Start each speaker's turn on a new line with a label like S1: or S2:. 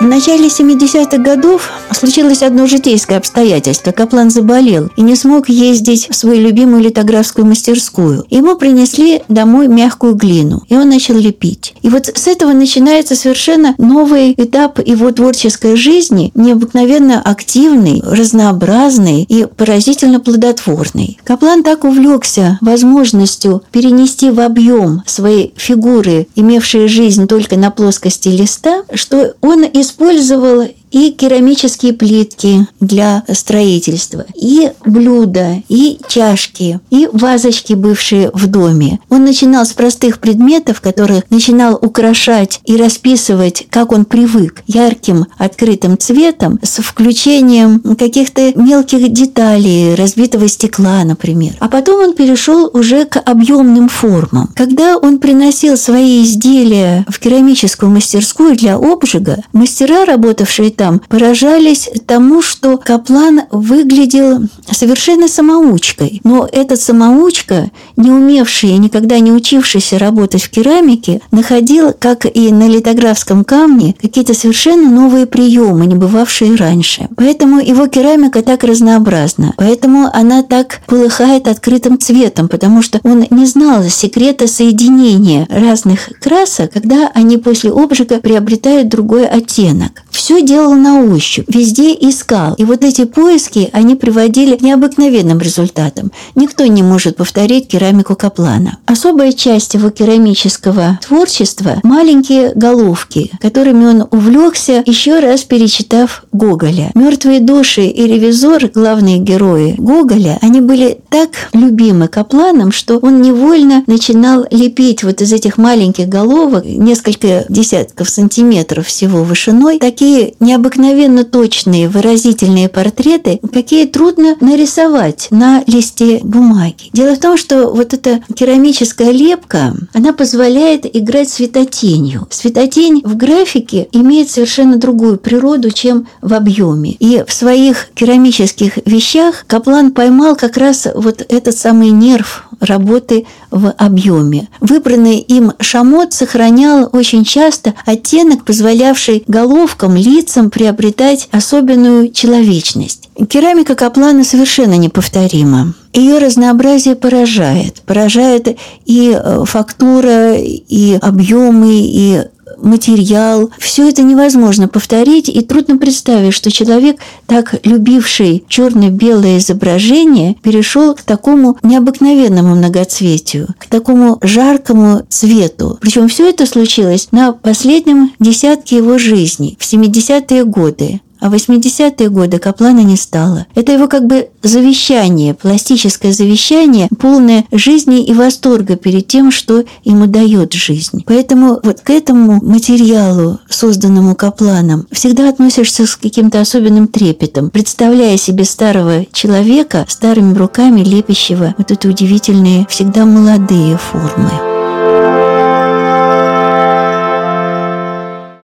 S1: В начале 70-х годов случилось одно житейское обстоятельство. Каплан заболел и не смог ездить в свою любимую литографскую мастерскую. Ему принесли домой мягкую глину, и он начал лепить. И вот с этого начинается совершенно новый этап его творческой жизни, необыкновенно активный, разнообразный и поразительно плодотворный. Каплан так увлекся возможностью перенести в объем свои фигуры, имевшие жизнь только на плоскости листа, что он использовал и керамические плитки для строительства, и блюда, и чашки, и вазочки, бывшие в доме. Он начинал с простых предметов, которые начинал украшать и расписывать, как он привык, ярким открытым цветом, с включением каких-то мелких деталей, разбитого стекла, например. А потом он перешел уже к объемным формам. Когда он приносил свои изделия в керамическую мастерскую для обжига, мастера, работавшие там поражались тому, что Каплан выглядел совершенно самоучкой. Но этот самоучка, не умевший и никогда не учившийся работать в керамике, находил, как и на литографском камне, какие-то совершенно новые приемы, не бывавшие раньше. Поэтому его керамика так разнообразна. Поэтому она так полыхает открытым цветом, потому что он не знал секрета соединения разных красок, когда они после обжига приобретают другой оттенок. Все делал на ощупь, везде искал. И вот эти поиски, они приводили к необыкновенным результатам. Никто не может повторить керамику Каплана. Особая часть его керамического творчества – маленькие головки, которыми он увлекся, еще раз перечитав Гоголя. «Мертвые души» и «Ревизор» – главные герои Гоголя, они были так любимы Капланом, что он невольно начинал лепить вот из этих маленьких головок, несколько десятков сантиметров всего вышиной, такие необыкновенно точные, выразительные портреты, какие трудно нарисовать на листе бумаги. Дело в том, что вот эта керамическая лепка, она позволяет играть светотенью. Светотень в графике имеет совершенно другую природу, чем в объеме. И в своих керамических вещах Каплан поймал как раз вот этот самый нерв работы в объеме. Выбранный им шамот сохранял очень часто оттенок, позволявший головкам, лицам приобретать особенную человечность. Керамика Каплана совершенно неповторима. Ее разнообразие поражает. Поражает и э, фактура, и объемы, и материал. Все это невозможно повторить, и трудно представить, что человек, так любивший черно-белое изображение, перешел к такому необыкновенному многоцветию, к такому жаркому цвету. Причем все это случилось на последнем десятке его жизни, в 70-е годы. А в 80-е годы Каплана не стало. Это его как бы завещание, пластическое завещание, полное жизни и восторга перед тем, что ему дает жизнь. Поэтому вот к этому материалу, созданному Капланом, всегда относишься с каким-то особенным трепетом, представляя себе старого человека старыми руками лепящего вот эти удивительные, всегда молодые формы.